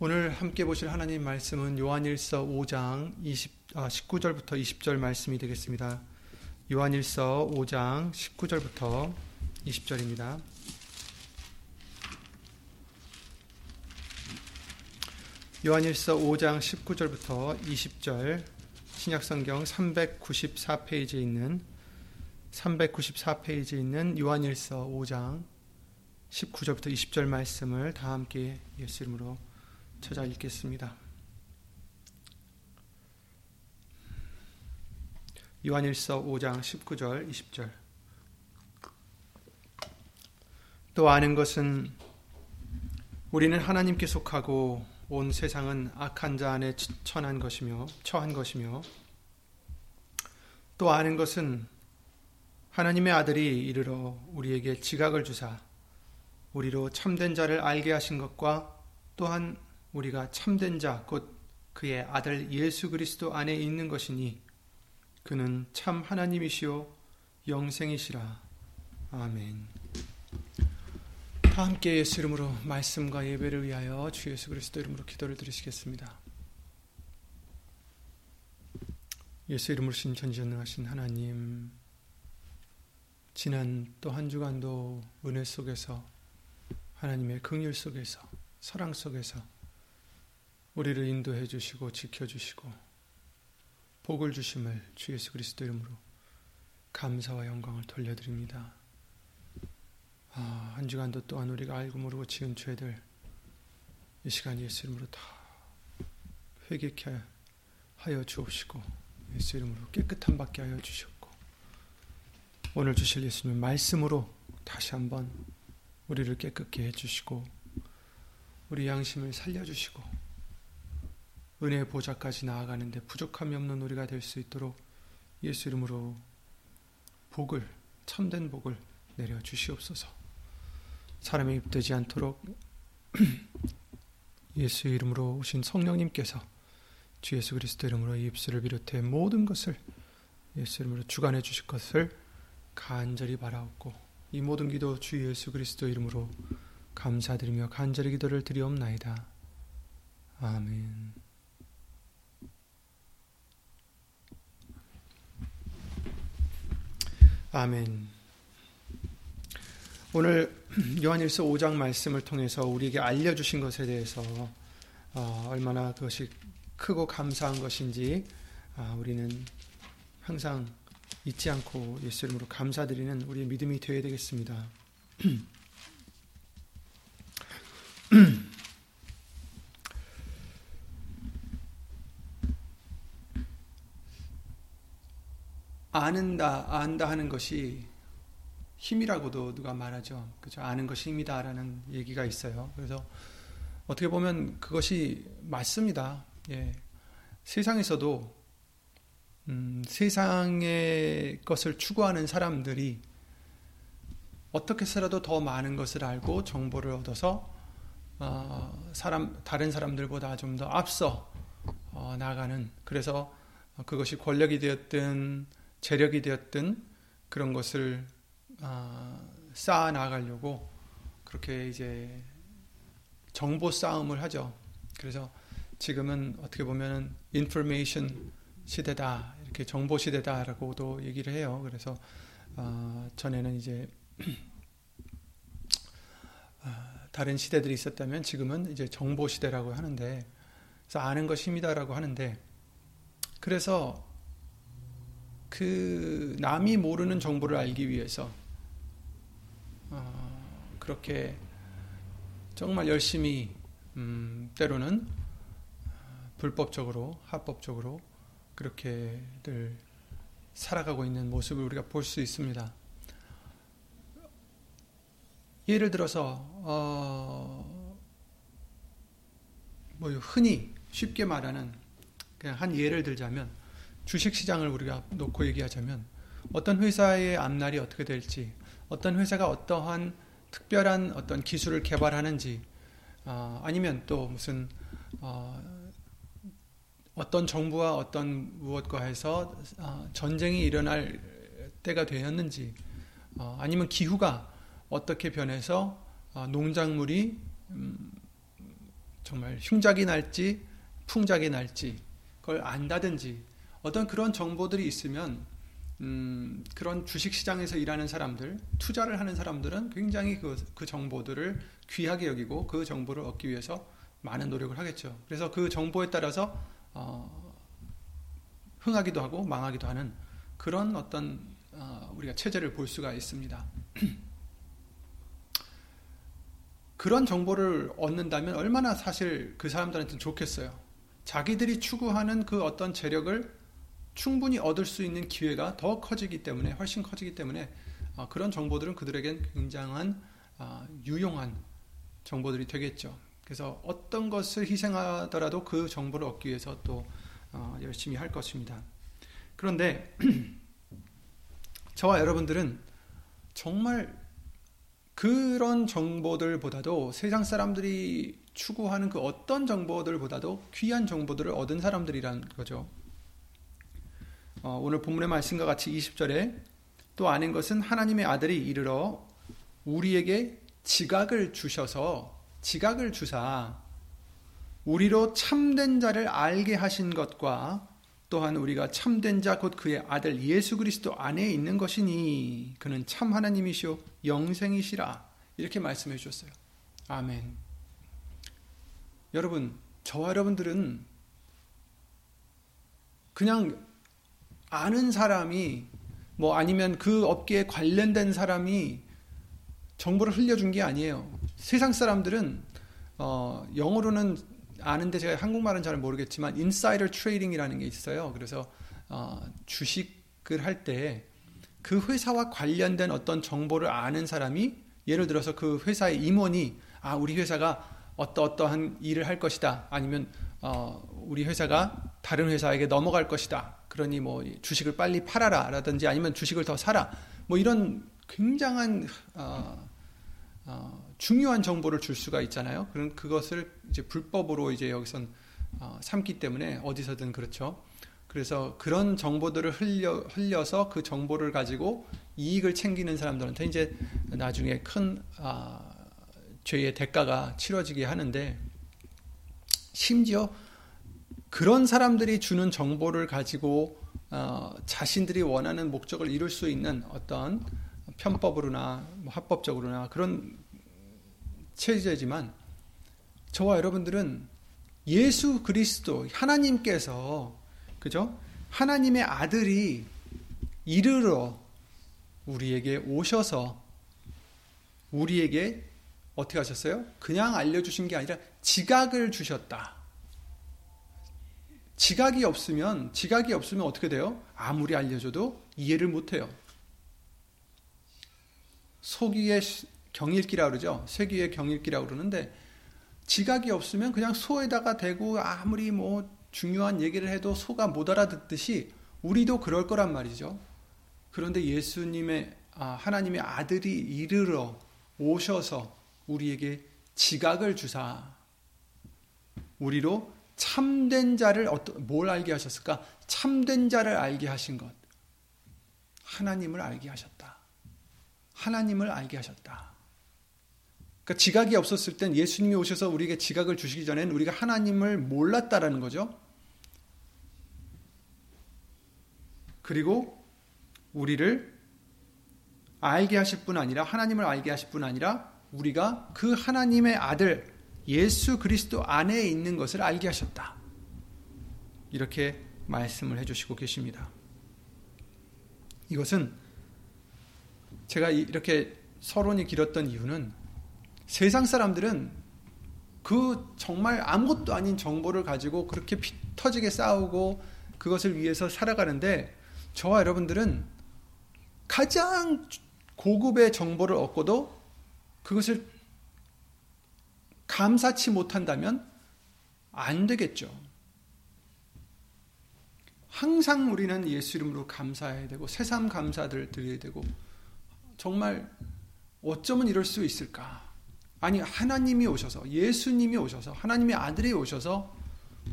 오늘 함께 보실 하나님 말씀은 요한일서 5장 20, 아, 19절부터 20절 말씀이 되겠습니다. 요한일서 5장 19절부터 20절입니다. 요한일서 5장 19절부터 20절 신약성경 394페이지에 있는 394페이지에 있는 요한일서 5장 19절부터 20절 말씀을 다 함께 예수 이름으로 찾아 읽겠습니다. 요한일서 5장 19절 20절 또 아는 것은 우리는 하나님께 속하고 온 세상은 악한 자 안에 처한 것이며 처한 것이며 또 아는 것은 하나님의 아들이 이르러 우리에게 지각을 주사 우리로 참된 자를 알게 하신 것과 또한 우리가 참된 자 곧 그의 아들 예수 그리스도 안에 있는 것이니 그는 참 하나님이시요 영생이시라 아멘. 다 함께 예수 이름으로 말씀과 예배를 위하여 주 예수 그리스도 이름으로 기도를 드리시겠습니다. 예수 이름으로 신 전지전능하신 하나님 지난 또 한 주간도 은혜 속에서 하나님의 긍휼 속에서 사랑 속에서 우리를 인도해 주시고 지켜 주시고 복을 주심을 주 예수 그리스도 이름으로 감사와 영광을 돌려드립니다. 아, 한 주간도 또한 우리가 알고 모르고 지은 죄들 이 시간 예수 이름으로 다 회개케 하여 주옵시고 예수 이름으로 깨끗한 받게 하여 주셨고 오늘 주실 예수님 말씀으로 다시 한번 우리를 깨끗게 해주시고 우리 양심을 살려주시고 은혜의 보좌까지 나아가는데 부족함이 없는 우리가 될 수 있도록 예수 이름으로 복을 참된 복을 내려 주시옵소서. 사람이 입되지 않도록 예수 이름으로 오신 성령님께서 주 예수 그리스도 이름으로 이 입술을 비롯해 모든 것을 예수 이름으로 주관해 주실 것을 간절히 바라옵고 이 모든 기도 주 예수 그리스도 이름으로 감사드리며 간절히 기도를 드리옵나이다. 아멘. 아멘. 오늘 요한일서 5장 말씀을 통해서 우리에게 알려주신 것에 대해서 어, 얼마나 그것이 크고 감사한 것인지 어, 우리는 항상 잊지 않고 예수 이름으로 감사드리는 우리의 믿음이 되어야 되겠습니다. 아는다, 안다 하는 것이 힘이라고도 누가 말하죠. 그죠? 아는 것이 힘이다라는 얘기가 있어요. 그래서 어떻게 보면 그것이 맞습니다. 예. 세상에서도 음, 세상의 것을 추구하는 사람들이 어떻게 해서라도 더 많은 것을 알고 정보를 얻어서 어, 사람 다른 사람들보다 좀 더 앞서 어, 나가는 그래서 그것이 권력이 되었든 재력이 되었든 그런 것을 어, 쌓아 나가려고 그렇게 이제 정보 싸움을 하죠. 그래서 지금은 어떻게 보면은 인포메이션 시대다 이렇게 정보 시대다라고도 얘기를 해요. 그래서 어, 전에는 이제 어, 다른 시대들이 있었다면 지금은 이제 정보 시대라고 하는데 그래서 아는 것이 힘이다라고 하는데 그래서 그 남이 모르는 정보를 알기 위해서 어, 그렇게 정말 열심히 음, 때로는 불법적으로 합법적으로 그렇게들 살아가고 있는 모습을 우리가 볼 수 있습니다. 예를 들어서 어, 뭐 흔히 쉽게 말하는 그냥 한 예를 들자면 주식 시장을 우리가 놓고 얘기하자면 어떤 회사의 앞날이 어떻게 될지 어떤 회사가 어떠한 특별한 어떤 기술을 개발하는지 어, 아니면 또 무슨 어, 어떤 정부와 어떤 무엇과 해서 어, 전쟁이 일어날 때가 되었는지 어, 아니면 기후가 어떻게 변해서 어, 농작물이 음, 정말 흉작이 날지 풍작이 날지 그걸 안다든지 어떤 그런 정보들이 있으면 음, 그런 주식 시장에서 일하는 사람들, 투자를 하는 사람들은 굉장히 그, 그 정보들을 귀하게 여기고 그 정보를 얻기 위해서 많은 노력을 하겠죠. 그래서 그 정보에 따라서 어, 흥하기도 하고 망하기도 하는 그런 어떤 어, 우리가 체제를 볼 수가 있습니다. 그런 정보를 얻는다면 얼마나 사실 그 사람들한테는 좋겠어요. 자기들이 추구하는 그 어떤 재력을 충분히 얻을 수 있는 기회가 더 커지기 때문에 훨씬 커지기 때문에 어, 그런 정보들은 그들에겐 굉장한 어, 유용한 정보들이 되겠죠. 그래서 어떤 것을 희생하더라도 그 정보를 얻기 위해서 또 어, 열심히 할 것입니다. 그런데 저와 여러분들은 정말 그런 정보들보다도 세상 사람들이 추구하는 그 어떤 정보들보다도 귀한 정보들을 얻은 사람들이란 거죠. 어, 오늘 본문의 말씀과 같이 20절에 또 아는 것은 하나님의 아들이 이르러 우리에게 지각을 주셔서 지각을 주사 우리로 참된 자를 알게 하신 것과 또한 우리가 참된 자 곧 그의 아들 예수 그리스도 안에 있는 것이니 그는 참 하나님이시오 영생이시라 이렇게 말씀해 주셨어요. 아멘. 여러분, 저와 여러분들은 그냥 아는 사람이 뭐 아니면 그 업계에 관련된 사람이 정보를 흘려준 게 아니에요. 세상 사람들은 어, 영어로는 아는데 제가 한국말은 잘 모르겠지만 insider trading이라는 게 있어요. 그래서 어, 주식을 할 때 그 회사와 관련된 어떤 정보를 아는 사람이 예를 들어서 그 회사의 임원이 아 우리 회사가 어떠 어떠한 일을 할 것이다 아니면 어, 우리 회사가 다른 회사에게 넘어갈 것이다 그러니 뭐 주식을 빨리 팔아라 라든지 아니면 주식을 더 사라 뭐 이런 굉장한 어, 어, 중요한 정보를 줄 수가 있잖아요. 그런 그것을 이제 불법으로 이제 여기선 어, 삼기 때문에 어디서든 그렇죠. 그래서 그런 정보들을 흘려 흘려서 그 정보를 가지고 이익을 챙기는 사람들한테 이제 나중에 큰 아, 죄의 대가가 치러지게 하는데 심지어 그런 사람들이 주는 정보를 가지고 어, 자신들이 원하는 목적을 이룰 수 있는 어떤 편법으로나 뭐 합법적으로나 그런 체제지만 저와 여러분들은 예수 그리스도 하나님께서 그죠? 하나님의 아들이 이르러 우리에게 오셔서 우리에게 어떻게 하셨어요? 그냥 알려주신 게 아니라 지각을 주셨다. 지각이 없으면 지각이 없으면 어떻게 돼요? 아무리 알려줘도 이해를 못해요. 소기의 경읽기라 그러죠. 쇠기의 경읽기라 그러는데 지각이 없으면 그냥 소에다가 대고 아무리 뭐 중요한 얘기를 해도 소가 못 알아듣듯이 우리도 그럴 거란 말이죠. 그런데 예수님의 아, 하나님의 아들이 이르러 오셔서 우리에게 지각을 주사 우리로 참된 자를 뭘 알게 하셨을까? 참된 자를 알게 하신 것. 하나님을 알게 하셨다. 하나님을 알게 하셨다. 그러니까 지각이 없었을 땐 예수님이 오셔서 우리에게 지각을 주시기 전에는 우리가 하나님을 몰랐다라는 거죠. 그리고 우리를 알게 하실 뿐 아니라 하나님을 알게 하실 뿐 아니라 우리가 그 하나님의 아들 예수 그리스도 안에 있는 것을 알게 하셨다. 이렇게 말씀을 해주시고 계십니다. 이것은 제가 이렇게 서론이 길었던 이유는 세상 사람들은 그 정말 아무것도 아닌 정보를 가지고 그렇게 피 터지게 싸우고 그것을 위해서 살아가는데 저와 여러분들은 가장 고급의 정보를 얻고도 그것을 감사치 못한다면 안 되겠죠. 항상 우리는 예수 이름으로 감사해야 되고 새삼 감사들 드려야 되고 정말 어쩌면 이럴 수 있을까? 아니 하나님이 오셔서 예수님이 오셔서 하나님의 아들이 오셔서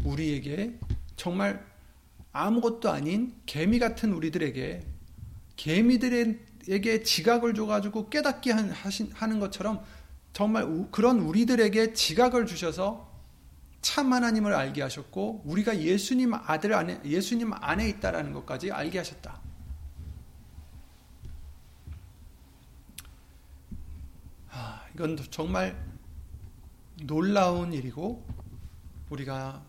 우리에게 정말 아무것도 아닌 개미 같은 우리들에게 개미들에게 지각을 줘가지고 깨닫게 하는 것처럼 정말 그런 우리들에게 지각을 주셔서 참 하나님을 알게 하셨고 우리가 예수님 아들 안에 예수님 안에 있다라는 것까지 알게 하셨다. 아, 이건 정말 놀라운 일이고 우리가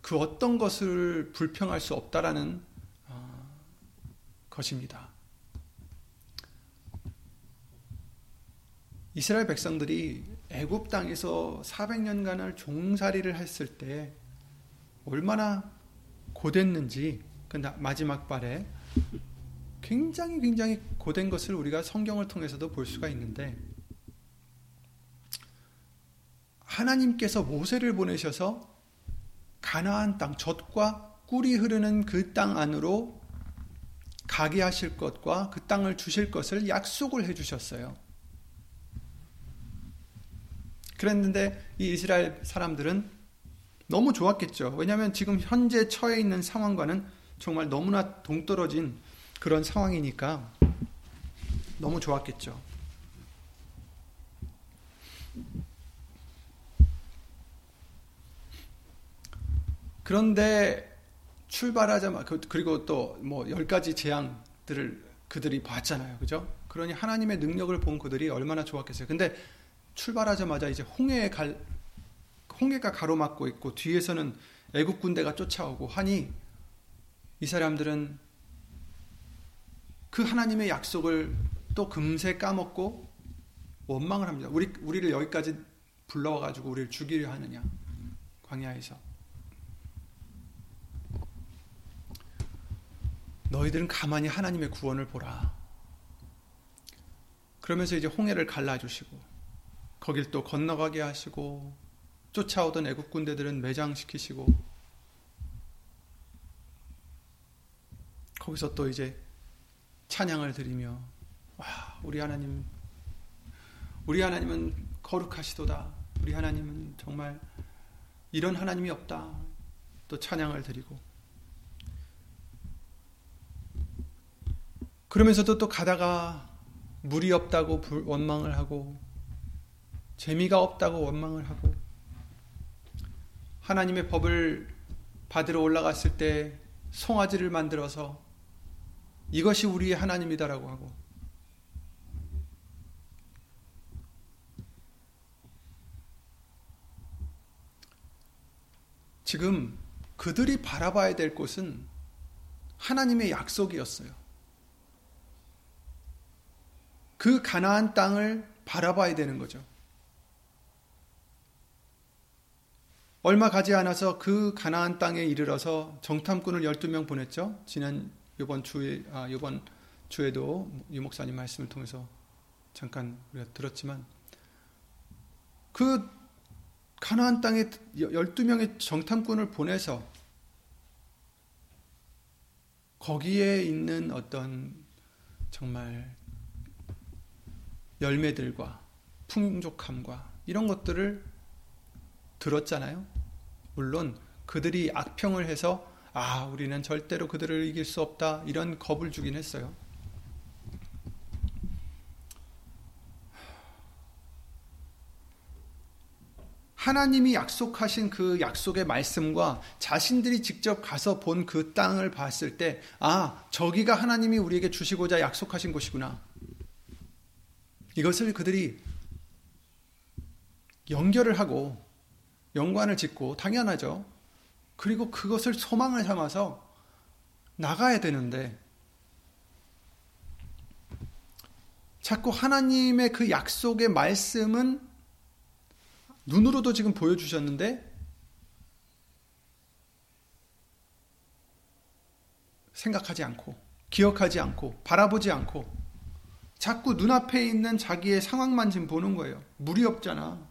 그 어떤 것을 불평할 수 없다라는 어, 것입니다. 이스라엘 백성들이 애굽 땅에서 400년간을 종살이를 했을 때 얼마나 고됐는지 그 마지막 발에 굉장히 굉장히 고된 것을 우리가 성경을 통해서도 볼 수가 있는데 하나님께서 모세를 보내셔서 가나안 땅 젖과 꿀이 흐르는 그 땅 안으로 가게 하실 것과 그 땅을 주실 것을 약속을 해 주셨어요. 그랬는데 이 이스라엘 사람들은 너무 좋았겠죠. 왜냐하면 지금 현재 처해 있는 상황과는 정말 너무나 동떨어진 그런 상황이니까 너무 좋았겠죠. 그런데 출발하자마자 그, 그리고 또 뭐 열 가지 재앙들을 그들이 봤잖아요. 그죠? 그러니 하나님의 능력을 본 그들이 얼마나 좋았겠어요. 근데 출발하자마자 이제 홍해에 갈 홍해가 가로막고 있고 뒤에서는 애국 군대가 쫓아오고 하니 이 사람들은 그 하나님의 약속을 또 금세 까먹고 원망을 합니다. 우리 우리를 여기까지 불러와 가지고 우리를 죽이려 하느냐 광야에서 너희들은 가만히 하나님의 구원을 보라. 그러면서 이제 홍해를 갈라주시고 거길 또 건너가게 하시고 쫓아오던 애국 군대들은 매장시키시고 거기서 또 이제 찬양을 드리며 와 우리 하나님 우리 하나님은 거룩하시도다. 우리 하나님은 정말 이런 하나님이 없다. 또 찬양을 드리고. 그러면서도 또 가다가 물이 없다고 원망을 하고 재미가 없다고 원망을 하고 하나님의 법을 받으러 올라갔을 때 송아지를 만들어서 이것이 우리의 하나님이다라고 하고 지금 그들이 바라봐야 될 곳은 하나님의 약속이었어요. 그 가나안 땅을 바라봐야 되는 거죠. 얼마 가지 않아서 그 가나안 땅에 이르러서 정탐꾼을 12명 보냈죠. 지난 이번 주에 아 이번 주에도 유 목사님 말씀을 통해서 잠깐 우리가 들었지만 그 가나안 땅에 12명의 정탐꾼을 보내서 거기에 있는 어떤 정말 열매들과 풍족함과 이런 것들을 들었잖아요. 물론 그들이 악평을 해서 아, 우리는 절대로 그들을 이길 수 없다. 이런 겁을 주긴 했어요. 하나님이 약속하신 그 약속의 말씀과 자신들이 직접 가서 본 그 땅을 봤을 때, 아, 저기가 하나님이 우리에게 주시고자 약속하신 곳이구나. 이것을 그들이 연결을 하고 연관을 짓고 당연하죠. 그리고 그것을 소망을 삼아서 나가야 되는데 자꾸 하나님의 그 약속의 말씀은 눈으로도 지금 보여주셨는데 생각하지 않고 기억하지 않고 바라보지 않고 자꾸 눈앞에 있는 자기의 상황만 지금 보는 거예요. 물이 없잖아.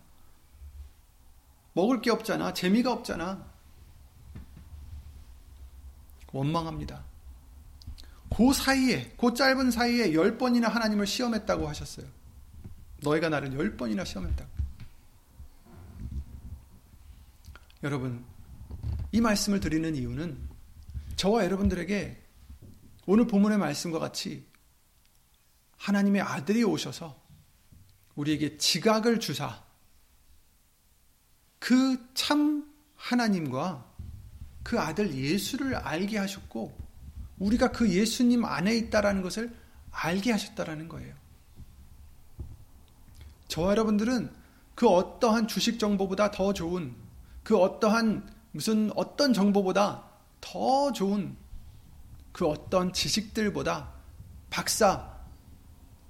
먹을 게 없잖아. 재미가 없잖아. 원망합니다. 그 사이에, 그 짧은 사이에 열 번이나 하나님을 시험했다고 하셨어요. 너희가 나를 열 번이나 시험했다고. 여러분, 이 말씀을 드리는 이유는 저와 여러분들에게 오늘 본문의 말씀과 같이 하나님의 아들이 오셔서 우리에게 지각을 주사 그 참 하나님과 그 아들 예수를 알게 하셨고 우리가 그 예수님 안에 있다라는 것을 알게 하셨다라는 거예요. 저와 여러분들은 그 어떠한 주식 정보보다 더 좋은 그 어떠한 무슨 어떤 정보보다 더 좋은 그 어떤 지식들보다 박사,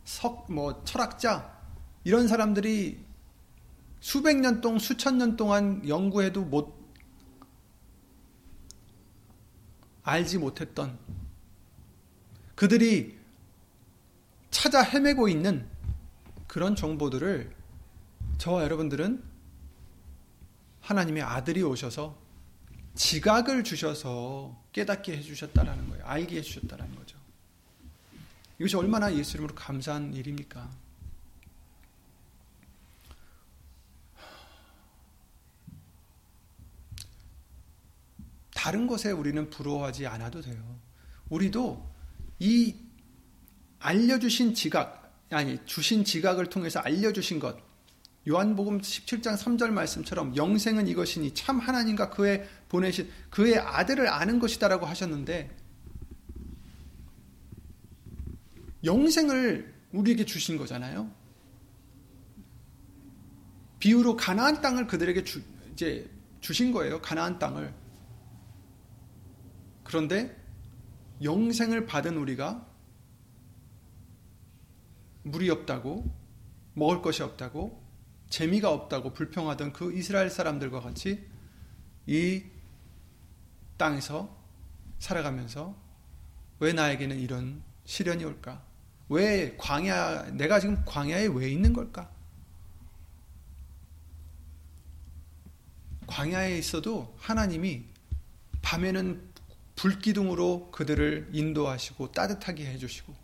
석, 뭐, 철학자, 이런 사람들이 수백 년 동안, 수천 년 동안 연구해도 못, 알지 못했던 그들이 찾아 헤매고 있는 그런 정보들을 저와 여러분들은 하나님의 아들이 오셔서 지각을 주셔서 깨닫게 해주셨다라는 거예요. 알게 해주셨다라는 거죠. 이것이 얼마나 예수 이름으로 감사한 일입니까? 다른 것에 우리는 부러워하지 않아도 돼요. 우리도 이 알려주신 지각, 아니, 주신 지각을 통해서 알려주신 것, 요한복음 17장 3절 말씀처럼 영생은 이것이니 참 하나님과 그의 보내신 그의 아들을 아는 것이다라고 하셨는데 영생을 우리에게 주신 거잖아요. 비유로 가나안 땅을 그들에게 주, 이제 주신 거예요. 가나안 땅을. 그런데 영생을 받은 우리가 물이 없다고 먹을 것이 없다고 재미가 없다고 불평하던 그 이스라엘 사람들과 같이 이 땅에서 살아가면서 왜 나에게는 이런 시련이 올까? 왜 광야, 내가 지금 광야에 왜 있는 걸까? 광야에 있어도 하나님이 밤에는 불기둥으로 그들을 인도하시고 따뜻하게 해주시고,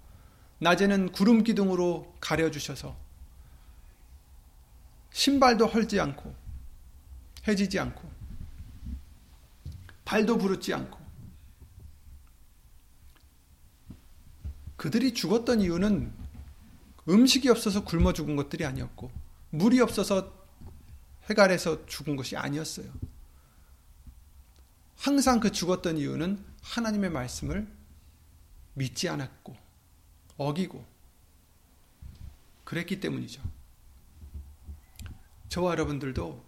낮에는 구름 기둥으로 가려주셔서 신발도 헐지 않고 해지지 않고 발도 부르지 않고 그들이 죽었던 이유는 음식이 없어서 굶어 죽은 것들이 아니었고 물이 없어서 해갈에서 죽은 것이 아니었어요. 항상 그 죽었던 이유는 하나님의 말씀을 믿지 않았고 어기고 그랬기 때문이죠. 저와 여러분들도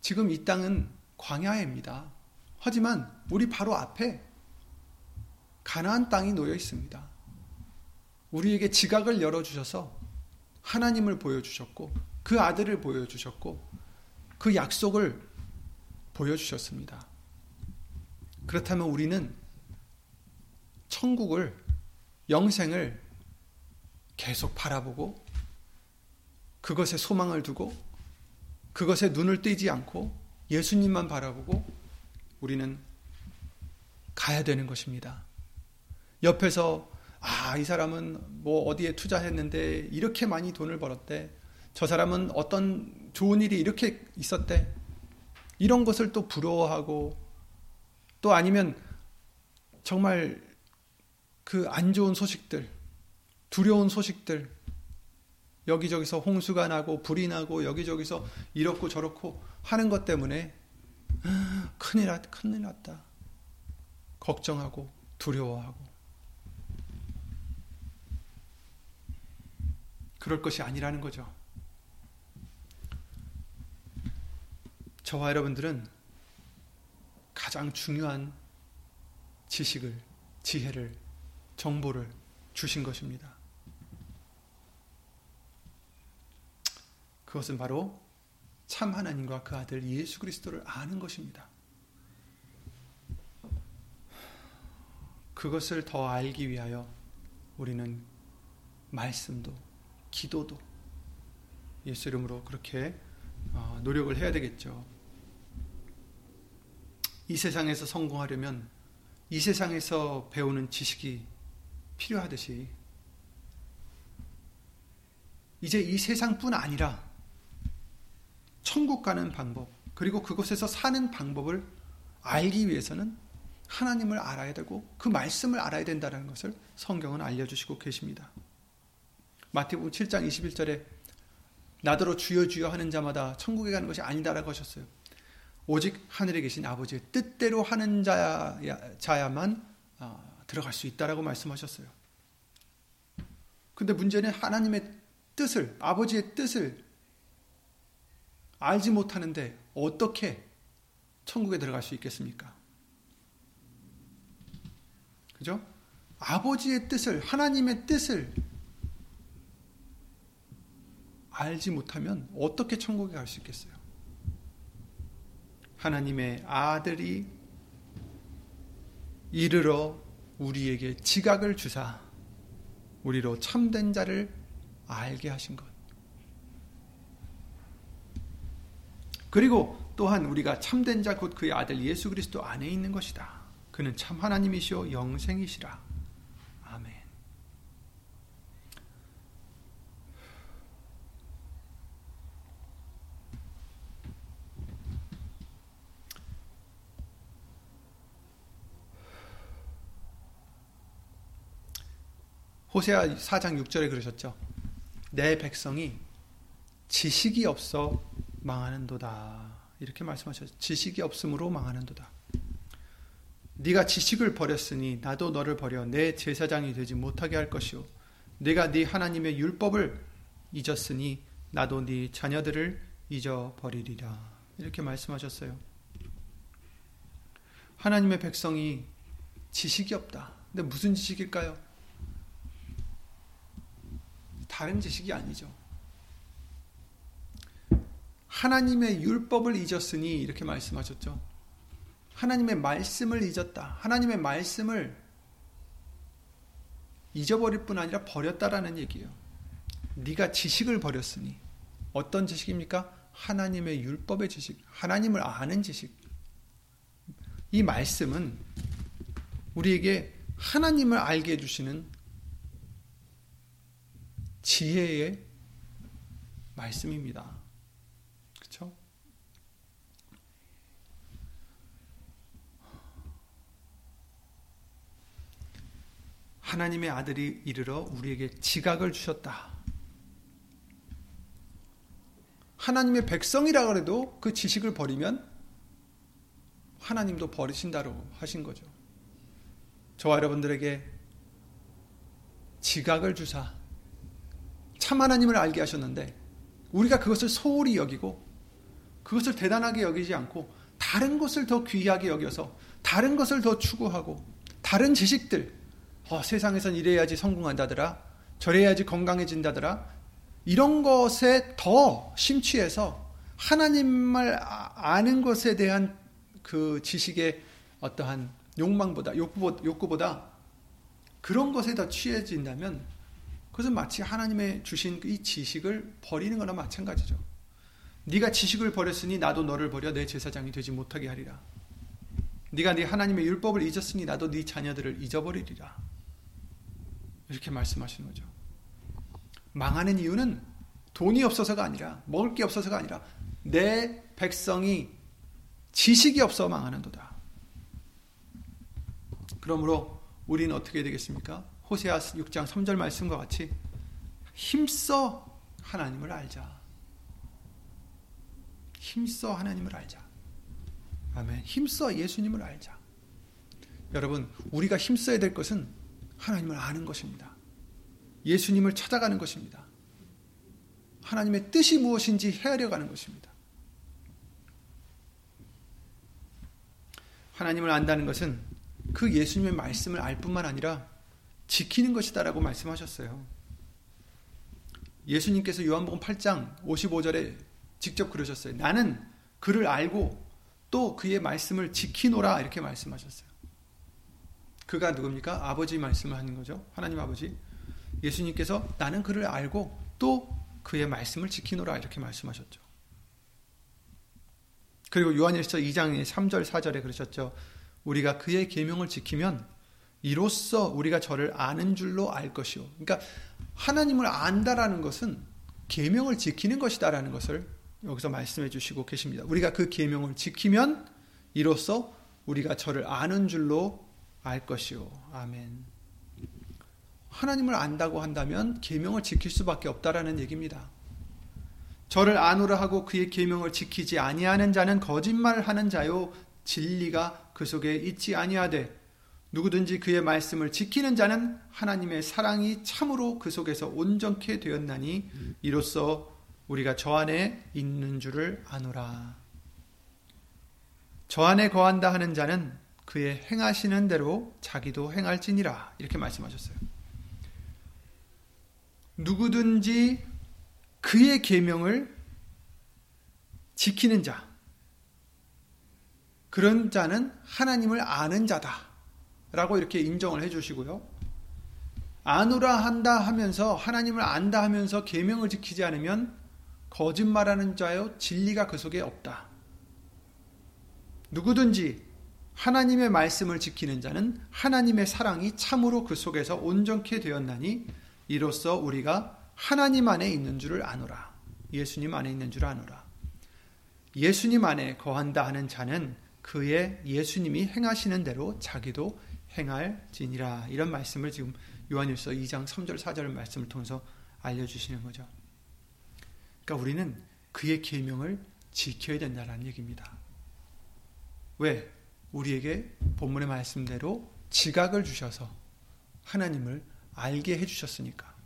지금 이 땅은 광야입니다. 하지만 우리 바로 앞에 가나안 땅이 놓여 있습니다. 우리에게 지각을 열어 주셔서 하나님을 보여 주셨고 그 아들을 보여 주셨고 그 약속을 보여 주셨습니다. 그렇다면 우리는 천국을 영생을 계속 바라보고 그것에 소망을 두고 그것에 눈을 떼지 않고 예수님만 바라보고 우리는 가야 되는 것입니다. 옆에서 아, 이 사람은 뭐 어디에 투자했는데 이렇게 많이 돈을 벌었대. 저 사람은 어떤 좋은 일이 이렇게 있었대. 이런 것을 또 부러워하고 또 아니면 정말 그 안 좋은 소식들, 두려운 소식들, 여기저기서 홍수가 나고 불이 나고 여기저기서 이렇고 저렇고 하는 것 때문에 큰일 났, 큰일 났다. 걱정하고 두려워하고 그럴 것이 아니라는 거죠. 저와 여러분들은 가장 중요한 지식을, 지혜를, 정보를 주신 것입니다. 그것은 바로 참 하나님과 그 아들 예수 그리스도를 아는 것입니다. 그것을 더 알기 위하여 우리는 말씀도 기도도 예수 이름으로 그렇게 어, 노력을 해야 되겠죠. 이 세상에서 성공하려면 이 세상에서 배우는 지식이 필요하듯이 이제 이 세상뿐 아니라 천국 가는 방법, 그리고 그곳에서 사는 방법을 알기 위해서는 하나님을 알아야 되고 그 말씀을 알아야 된다는 것을 성경은 알려주시고 계십니다. 마태복음 7장 21절에 나더러 주여 주여 하는 자마다 천국에 가는 것이 아니다라고 하셨어요. 오직 하늘에 계신 아버지의 뜻대로 하는 자야, 자야만 아, 들어갈 수 있다라고 말씀하셨어요. 근데 문제는 하나님의 뜻을, 아버지의 뜻을 알지 못하는데 어떻게 천국에 들어갈 수 있겠습니까? 그죠? 아버지의 뜻을, 하나님의 뜻을 알지 못하면 어떻게 천국에 갈 수 있겠어요? 하나님의 아들이 이르러 우리에게 지각을 주사 우리로 참된 자를 알게 하신 것. 그리고 또한 우리가 참된 자 곧 그의 아들 예수 그리스도 안에 있는 것이다. 그는 참 하나님이시오 영생이시라. 아멘. 호세아 4장 6절에 그러셨죠. 내 백성이 지식이 없어 망하는도다. 이렇게 말씀하셨죠. 지식이 없으므로 망하는도다. 네가 지식을 버렸으니 나도 너를 버려 내 제사장이 되지 못하게 할 것이요 네가 네 하나님의 율법을 잊었으니 나도 네 자녀들을 잊어버리리라. 이렇게 말씀하셨어요. 하나님의 백성이 지식이 없다. 근데 무슨 지식일까요? 다른 지식이 아니죠. 하나님의 율법을 잊었으니 이렇게 말씀하셨죠. 하나님의 말씀을 잊었다. 하나님의 말씀을 잊어버릴 뿐 아니라 버렸다라는 얘기예요. 네가 지식을 버렸으니 어떤 지식입니까? 하나님의 율법의 지식, 하나님을 아는 지식. 이 말씀은 우리에게 하나님을 알게 해주시는 지혜의 말씀입니다. 하나님의 아들이 이르러 우리에게 지각을 주셨다. 하나님의 백성이라 그래도 그 지식을 버리면 하나님도 버리신다고 하신 거죠. 저와 여러분들에게 지각을 주사 참 하나님을 알게 하셨는데 우리가 그것을 소홀히 여기고 그것을 대단하게 여기지 않고 다른 것을 더 귀하게 여겨서 다른 것을 더 추구하고 다른 지식들 어, 세상에선 이래야지 성공한다더라. 저래야지 건강해진다더라. 이런 것에 더 심취해서 하나님을 아, 아는 것에 대한 그 지식의 어떠한 욕망보다 욕구보다 그런 것에 더 취해진다면 그것은 마치 하나님의 주신 이 지식을 버리는 거나 마찬가지죠. 네가 지식을 버렸으니 나도 너를 버려 내 제사장이 되지 못하게 하리라. 네가 네 하나님의 율법을 잊었으니 나도 네 자녀들을 잊어버리리라. 이렇게 말씀하시는 거죠. 망하는 이유는 돈이 없어서가 아니라 먹을 게 없어서가 아니라 내 백성이 지식이 없어 망하는도다. 그러므로 우리는 어떻게 되겠습니까? 호세아 6장 3절 말씀과 같이 힘써 하나님을 알자. 힘써 하나님을 알자. 아멘. 힘써 예수님을 알자. 여러분, 우리가 힘써야 될 것은 하나님을 아는 것입니다. 예수님을 찾아가는 것입니다. 하나님의 뜻이 무엇인지 헤아려 가는 것입니다. 하나님을 안다는 것은 그 예수님의 말씀을 알 뿐만 아니라 지키는 것이다라고 말씀하셨어요. 예수님께서 요한복음 8장 55절에 직접 그러셨어요. 나는 그를 알고 또 그의 말씀을 지키노라 이렇게 말씀하셨어요. 그가 누굽니까? 아버지 말씀을 하는 거죠. 하나님 아버지. 예수님께서 나는 그를 알고 또 그의 말씀을 지키노라 이렇게 말씀하셨죠. 그리고 요한일서 2장의 3절 4절에 그러셨죠. 우리가 그의 계명을 지키면 이로써 우리가 저를 아는 줄로 알 것이요. 그러니까 하나님을 안다라는 것은 계명을 지키는 것이다라는 것을 여기서 말씀해 주시고 계십니다. 우리가 그 계명을 지키면 이로써 우리가 저를 아는 줄로 알 것이요. 아멘. 하나님을 안다고 한다면 계명을 지킬 수밖에 없다라는 얘기입니다. 저를 아노라 하고 그의 계명을 지키지 아니하는 자는 거짓말하는 자요 진리가 그 속에 있지 아니하되 누구든지 그의 말씀을 지키는 자는 하나님의 사랑이 참으로 그 속에서 온전케 되었나니 이로써 우리가 저 안에 있는 줄을 아노라. 저 안에 거한다 하는 자는 그의 행하시는 대로 자기도 행할지니라. 이렇게 말씀하셨어요. 누구든지 그의 계명을 지키는 자, 그런 자는 하나님을 아는 자다. 라고 이렇게 인정을 해 주시고요. 아노라 한다 하면서 하나님을 안다 하면서 계명을 지키지 않으면 거짓말하는 자요 진리가 그 속에 없다. 누구든지 하나님의 말씀을 지키는 자는 하나님의 사랑이 참으로 그 속에서 온전케 되었나니 이로써 우리가 하나님 안에 있는 줄을 아노라. 예수님 안에 있는 줄 아노라. 예수님 안에 거한다 하는 자는 그의 예수님이 행하시는 대로 자기도 행할지니라. 이런 말씀을 지금 요한일서 2장 3절 4절 말씀을 통해서 알려주시는 거죠. 그러니까 우리는 그의 계명을 지켜야 된다는 얘기입니다. 왜? 우리에게 본문의 말씀대로 지각을 주셔서 하나님을 알게 해주셨으니까.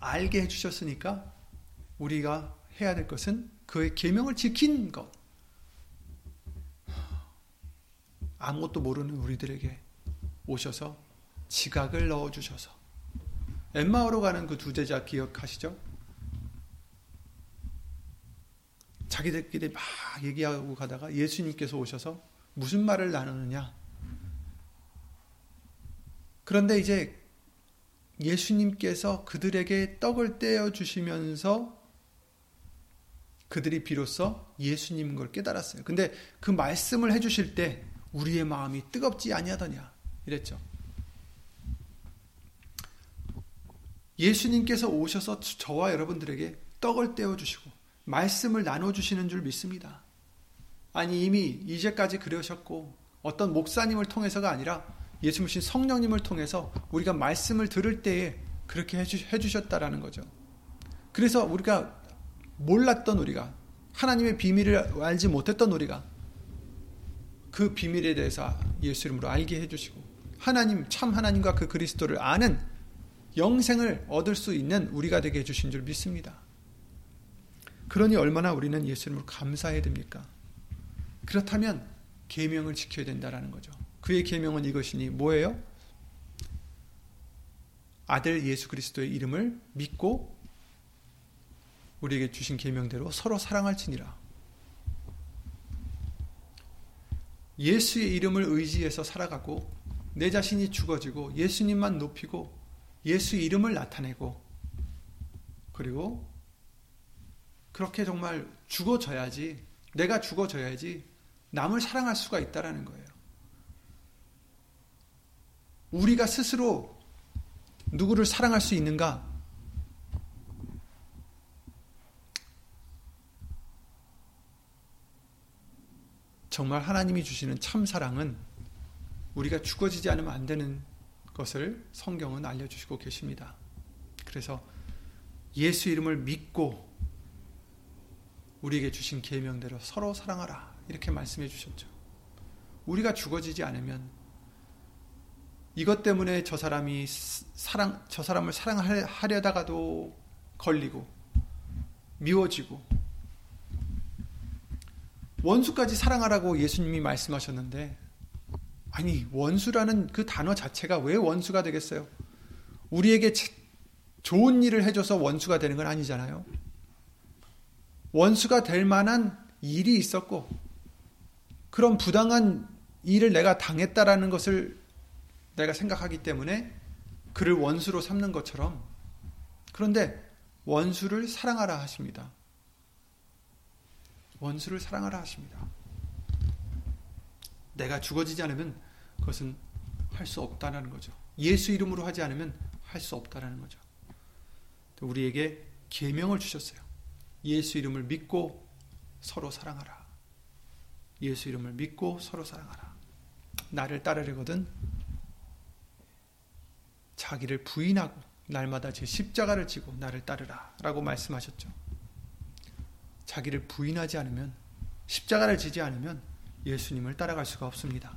알게 해주셨으니까 우리가 해야 될 것은 그의 계명을 지킨 것. 아무것도 모르는 우리들에게 오셔서 지각을 넣어 주셔서 엠마오로 가는 그 두 제자 기억하시죠? 자기들끼리 막 얘기하고 가다가 예수님께서 오셔서 무슨 말을 나누느냐? 그런데 이제 예수님께서 그들에게 떡을 떼어 주시면서 그들이 비로소 예수님 걸 깨달았어요. 근데 그 말씀을 해 주실 때 우리의 마음이 뜨겁지 아니하더냐 이랬죠. 예수님께서 오셔서 저와 여러분들에게 떡을 떼어 주시고 말씀을 나눠 주시는 줄 믿습니다. 아니 이미 이제까지 그러셨고 어떤 목사님을 통해서가 아니라 예수님 성령님을 통해서 우리가 말씀을 들을 때에 그렇게 해주, 해주 셨다라는 거죠. 그래서 우리가 몰랐던 우리가 하나님의 비밀을 알지 못했던 우리가 그 비밀에 대해서 예수 이름으로 알게 해주시고 하나님 참 하나님과 그 그리스도를 아는 영생을 얻을 수 있는 우리가 되게 해주신 줄 믿습니다. 그러니 얼마나 우리는 예수 이름으로 감사해야 됩니까? 그렇다면 계명을 지켜야 된다라는 거죠. 그의 계명은 이것이니 뭐예요? 아들 예수 그리스도의 이름을 믿고 우리에게 주신 계명대로 서로 사랑할지니라. 예수의 이름을 의지해서 살아가고 내 자신이 죽어지고 예수님만 높이고 예수 이름을 나타내고 그리고 그렇게 정말 죽어져야지 내가 죽어져야지 남을 사랑할 수가 있다라는 거예요. 우리가 스스로 누구를 사랑할 수 있는가? 정말 하나님이 주시는 참 사랑은 우리가 죽어지지 않으면 안 되는 것을 성경은 알려주시고 계십니다. 그래서 예수 이름을 믿고 우리에게 주신 계명대로 서로 사랑하라 이렇게 말씀해 주셨죠. 우리가 죽어지지 않으면 이것 때문에 저 사람이 사랑 저 사람을 사랑하려다가도 걸리고 미워지고 원수까지 사랑하라고 예수님이 말씀하셨는데 아니 원수라는 그 단어 자체가 왜 원수가 되겠어요? 우리에게 좋은 일을 해줘서 원수가 되는 건 아니잖아요. 원수가 될 만한 일이 있었고 그런 부당한 일을 내가 당했다라는 것을 내가 생각하기 때문에 그를 원수로 삼는 것처럼 그런데 원수를 사랑하라 하십니다. 원수를 사랑하라 하십니다. 내가 죽어지지 않으면 그것은 할 수 없다는 거죠. 예수 이름으로 하지 않으면 할 수 없다는 거죠. 우리에게 계명을 주셨어요. 예수 이름을 믿고 서로 사랑하라. 예수 이름을 믿고 서로 사랑하라. 나를 따르려거든 자기를 부인하고 날마다 제 십자가를 지고 나를 따르라 라고 말씀하셨죠. 자기를 부인하지 않으면 십자가를 지지 않으면 예수님을 따라갈 수가 없습니다.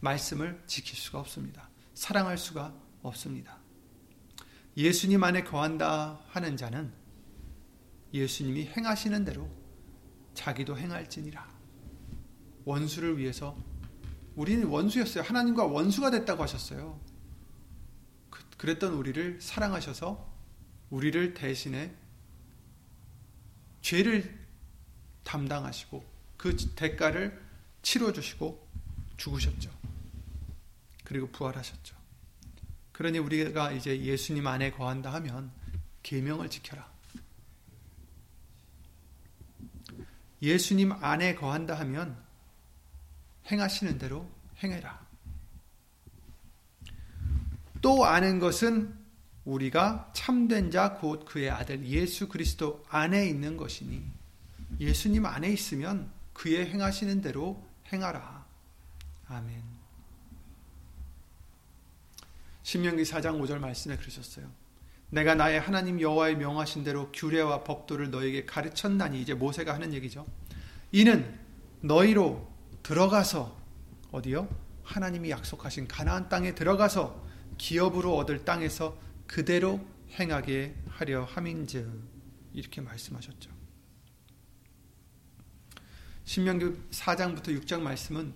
말씀을 지킬 수가 없습니다. 사랑할 수가 없습니다. 예수님 안에 거한다 하는 자는 예수님이 행하시는 대로 자기도 행할지니라. 원수를 위해서 우리는 원수였어요. 하나님과 원수가 됐다고 하셨어요. 그랬던 우리를 사랑하셔서 우리를 대신에 죄를 담당하시고 그 대가를 치러 주시고 죽으셨죠. 그리고 부활하셨죠. 그러니 우리가 이제 예수님 안에 거한다 하면 계명을 지켜라. 예수님 안에 거한다 하면 행하시는 대로 행해라. 또 아는 것은 우리가 참된 자 곧 그의 아들 예수 그리스도 안에 있는 것이니 예수님 안에 있으면 그의 행하시는 대로 행하라. 아멘. 신명기 4장 5절 말씀에 그러셨어요. 내가 나의 하나님 여호와의 명하신 대로 규례와 법도를 너에게 가르쳤나니 이제 모세가 하는 얘기죠. 이는 너희로 들어가서 어디요? 하나님이 약속하신 가나안 땅에 들어가서 기업으로 얻을 땅에서 그대로 행하게 하려 함인즉 이렇게 말씀하셨죠. 신명기 4장부터 6장 말씀은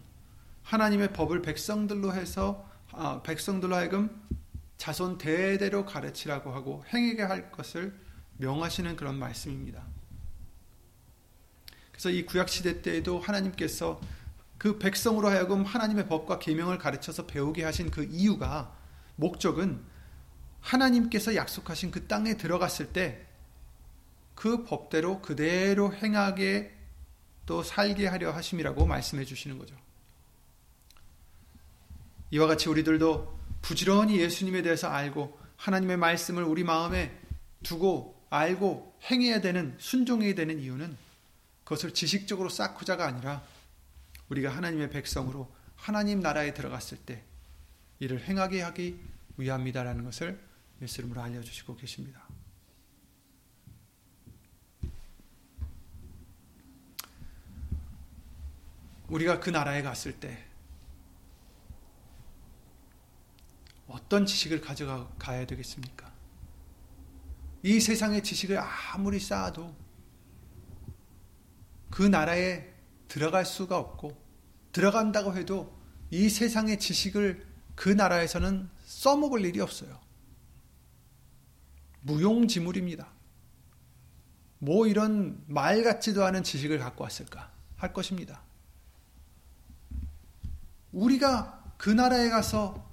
하나님의 법을 백성들로 해서 아, 백성들로 하여금 자손 대대로 가르치라고 하고 행하게 할 것을 명하시는 그런 말씀입니다. 그래서 이 구약 시대 때에도 하나님께서 그 백성으로 하여금 하나님의 법과 계명을 가르쳐서 배우게 하신 그 이유가 목적은 하나님께서 약속하신 그 땅에 들어갔을 때 그 법대로 그대로 행하게 또 살게 하려 하심이라고 말씀해 주시는 거죠. 이와 같이 우리들도 부지런히 예수님에 대해서 알고 하나님의 말씀을 우리 마음에 두고 알고 행해야 되는 순종해야 되는 이유는 그것을 지식적으로 쌓고자가 아니라 우리가 하나님의 백성으로 하나님 나라에 들어갔을 때 이를 행하게 하기 위함이다라는 것을 예수 이름으로 알려주시고 계십니다. 우리가 그 나라에 갔을 때 어떤 지식을 가져가야 되겠습니까? 이 세상의 지식을 아무리 쌓아도 그 나라에 들어갈 수가 없고 들어간다고 해도 이 세상의 지식을 그 나라에서는 써먹을 일이 없어요. 무용지물입니다. 뭐 이런 말 같지도 않은 지식을 갖고 왔을까 할 것입니다. 우리가 그 나라에 가서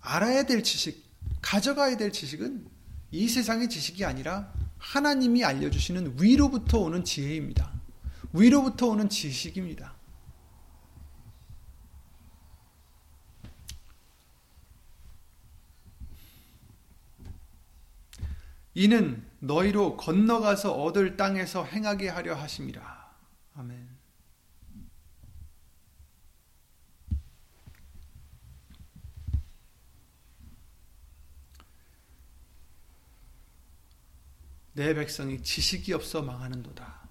알아야 될 지식, 가져가야 될 지식은 이 세상의 지식이 아니라 하나님이 알려주시는 위로부터 오는 지혜입니다. 위로부터 오는 지식입니다. 이는 너희로 건너가서 얻을 땅에서 행하게 하려 하심이라. 내 백성이 지식이 없어 망하는도다.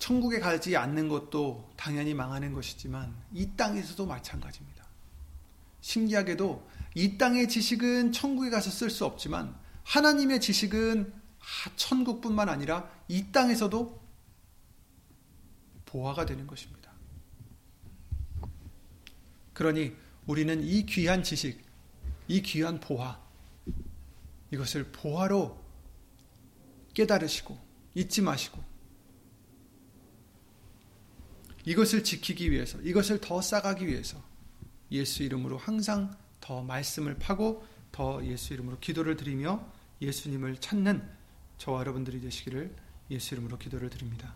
천국에 가지 않는 것도 당연히 망하는 것이지만 이 땅에서도 마찬가지입니다. 신기하게도 이 땅의 지식은 천국에 가서 쓸 수 없지만 하나님의 지식은 천국뿐만 아니라 이 땅에서도 보화가 되는 것입니다. 그러니 우리는 이 귀한 지식, 이 귀한 보화, 이것을 보화로 깨달으시고 잊지 마시고 이것을 지키기 위해서, 이것을 더 쌓아가기 위해서 예수 이름으로 항상 더 말씀을 파고 더 예수 이름으로 기도를 드리며 예수님을 찾는 저와 여러분들이 되시기를 예수 이름으로 기도를 드립니다.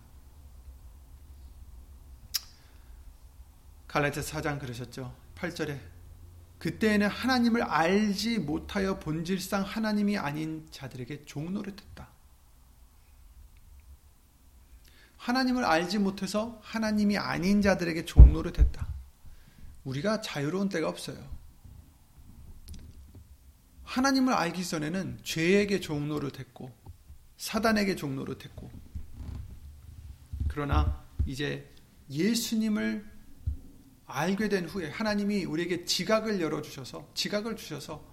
갈라디아 4장 그러셨죠. 8절에 그때에는 하나님을 알지 못하여 본질상 하나님이 아닌 자들에게 종노릇했다. 하나님을 알지 못해서 하나님이 아닌 자들에게 종노릇했다. 우리가 자유로운 때가 없어요. 하나님을 알기 전에는 죄에게 종노릇했고 사단에게 종노릇했고 그러나 이제 예수님을 알게 된 후에 하나님이 우리에게 지각을 열어 주셔서 지각을 주셔서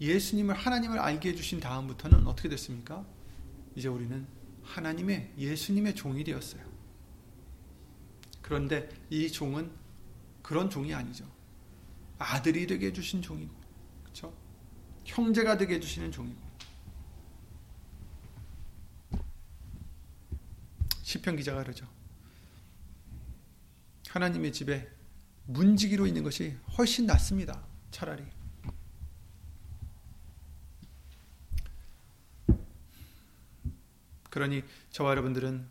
예수님을 하나님을 알게 해 주신 다음부터는 어떻게 됐습니까? 이제 우리는 하나님의 예수님의 종이 되었어요. 그런데 이 종은 그런 종이 아니죠. 아들이 되게 해 주신 종이고. 그렇죠? 형제가 되게 해 주시는 종이고. 시편 기자가 그러죠. 하나님의 집에 문지기로 있는 것이 훨씬 낫습니다. 차라리. 그러니 저와 여러분들은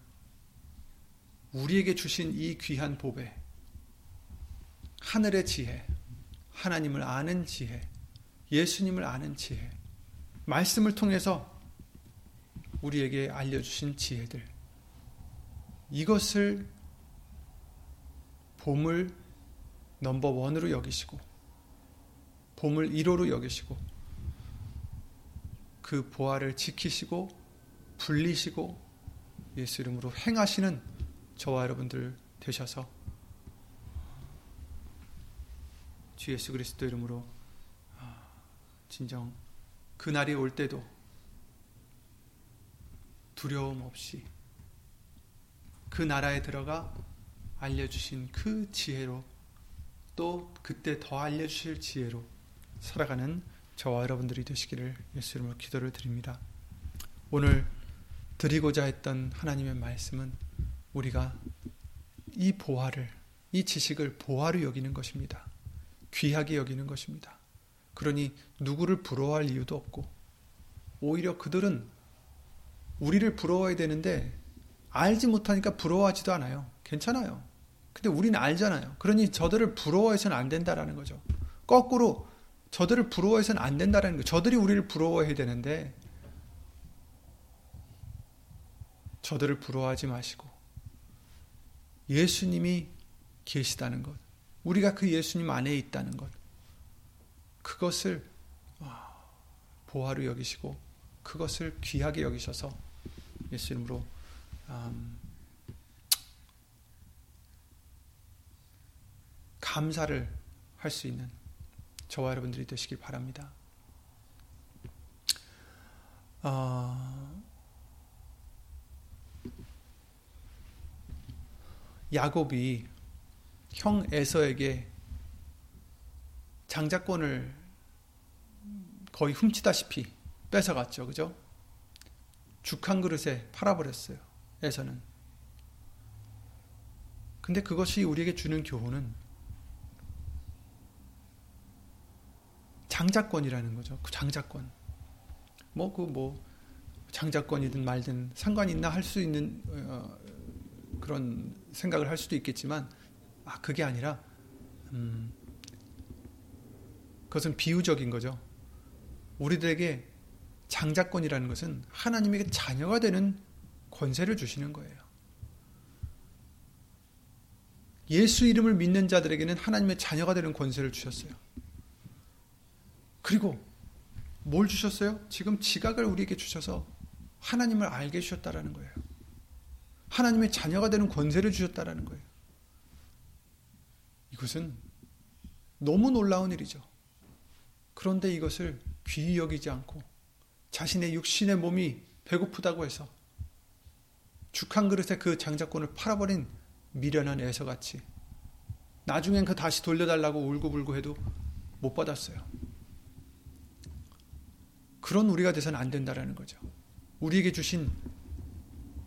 우리에게 주신 이 귀한 보배, 하늘의 지혜, 하나님을 아는 지혜, 예수님을 아는 지혜, 말씀을 통해서 우리에게 알려주신 지혜들, 이것을 보물 넘버 원으로 여기시고 보물 1호로 여기시고 그 보화를 지키시고 불리시고 예수 이름으로 행하시는 저와 여러분들 되셔서 주 예수 그리스도 이름으로 아, 진정 그 날이 올 때도 두려움 없이 그 나라에 들어가 알려주신 그 지혜로 또 그때 더 알려주실 지혜로 살아가는 저와 여러분들이 되시기를 예수 이름으로 기도를 드립니다. 오늘 드리고자 했던 하나님의 말씀은 우리가 이 보화를, 이 지식을 보화로 여기는 것입니다. 귀하게 여기는 것입니다. 그러니 누구를 부러워할 이유도 없고, 오히려 그들은 우리를 부러워야 되는데, 알지 못하니까 부러워하지도 않아요. 괜찮아요. 근데 우리는 알잖아요. 그러니 저들을 부러워해서는 안 된다라는 거죠. 거꾸로 저들을 부러워해서는 안 된다라는 거. 저들이 우리를 부러워해야 되는데 저들을 부러워하지 마시고 예수님이 계시다는 것. 우리가 그 예수님 안에 있다는 것. 그것을 보화로 여기시고 그것을 귀하게 여기셔서 예수 이름으로 감사를 할 수 있는 저와 여러분들이 되시길 바랍니다. 어, 야곱이 형 에서에게 장자권을 거의 훔치다시피 뺏어갔죠. 그죠? 죽 한 그릇에 팔아버렸어요. 에서는. 근데 그것이 우리에게 주는 교훈은 장자권이라는 거죠. 그 장자권. 뭐, 그 뭐, 장자권이든 말든 상관이 있나 할 수 있는, 어, 그런 생각을 할 수도 있겠지만, 아, 그게 아니라, 음, 그것은 비유적인 거죠. 우리들에게 장자권이라는 것은 하나님에게 자녀가 되는 권세를 주시는 거예요. 예수 이름을 믿는 자들에게는 하나님의 자녀가 되는 권세를 주셨어요. 그리고 뭘 주셨어요? 지금 지각을 우리에게 주셔서 하나님을 알게 해주셨다라는 거예요. 하나님의 자녀가 되는 권세를 주셨다라는 거예요. 이것은 너무 놀라운 일이죠. 그런데 이것을 귀히 여기지 않고 자신의 육신의 몸이 배고프다고 해서 죽 한 그릇에 그 장자권을 팔아버린 미련한 애서같이 나중엔 그 다시 돌려달라고 울고불고 해도 못 받았어요. 그런 우리가 돼서는 안 된다라는 거죠. 우리에게 주신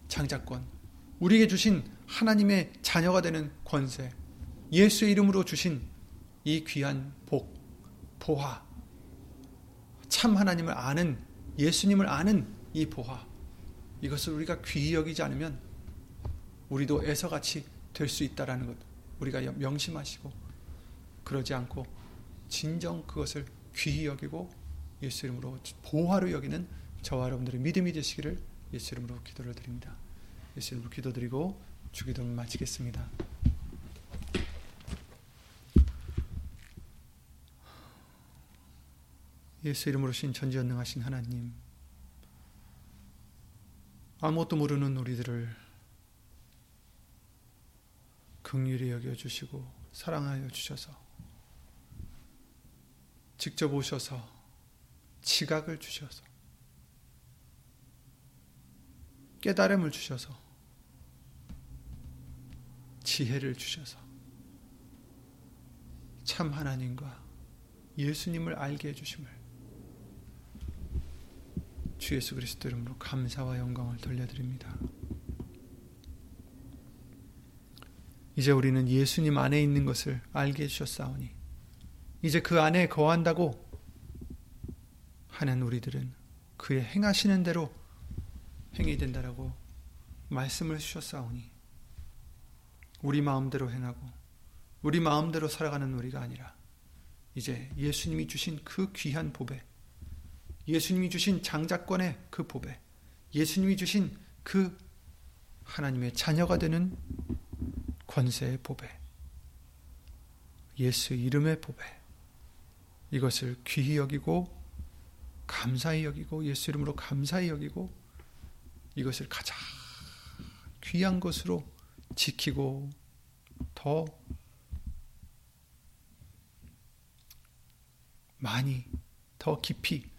장자권, 우리에게 주신 하나님의 자녀가 되는 권세, 예수의 이름으로 주신 이 귀한 복, 보화, 참 하나님을 아는 예수님을 아는 이 보화, 이것을 우리가 귀히 여기지 않으면 우리도 애서같이 될 수 있다라는 것 우리가 명심하시고 그러지 않고 진정 그것을 귀히 여기고 예수 이름으로 보화로 여기는 저와 여러분들의 믿음이 되시기를 예수 이름으로 기도를 드립니다. 예수 이름으로 기도드리고 주기도를 마치겠습니다. 예수 이름으로 신 전지전능하신 하나님 아무것도 모르는 우리들을 긍휼히 여겨 주시고 사랑하여 주셔서 직접 오셔서 지각을 주셔서 깨달음을 주셔서 지혜를 주셔서 참 하나님과 예수님을 알게 해주심을 주 예수 그리스도 이름으로 감사와 영광을 돌려드립니다. 이제 우리는 예수님 안에 있는 것을 알게 해주셨사오니 이제 그 안에 거한다고 하는 우리들은 그의 행하시는 대로 행이 된다라고 말씀을 주셨사오니 우리 마음대로 행하고 우리 마음대로 살아가는 우리가 아니라 이제 예수님이 주신 그 귀한 보배 예수님이 주신 장자권의 그 보배 예수님이 주신 그 하나님의 자녀가 되는 권세의 보배 예수 이름의 보배 이것을 귀히 여기고 감사히 여기고 예수 이름으로 감사히 여기고 이것을 가장 귀한 것으로 지키고 더 많이 더 깊이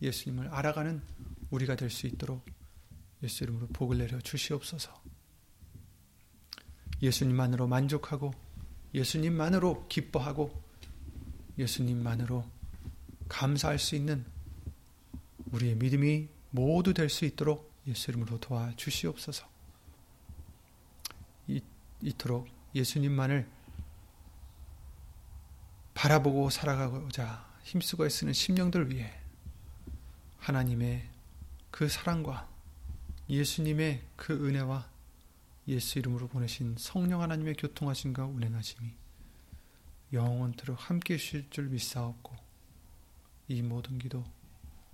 예수님을 알아가는 우리가 될 수 있도록 예수 이름으로 복을 내려 주시옵소서. 예수님만으로 만족하고 예수님만으로 기뻐하고 예수님만으로 감사할 수 있는 우리의 믿음이 모두 될 수 있도록 예수 이름으로 도와주시옵소서. 이, 이토록 예수님만을 바라보고 살아가고자 힘쓰고 애쓰는 심령들 위해 하나님의 그 사랑과 예수님의 그 은혜와 예수 이름으로 보내신 성령 하나님의 교통하심과 운행하심이 영원토록 함께 해주실 줄 믿사옵고 이 모든 기도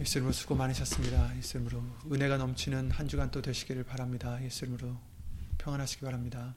예수님으로 수고 많으셨습니다. 예수님으로 은혜가 넘치는 한 주간 또 되시기를 바랍니다. 예수님으로 평안하시기 바랍니다.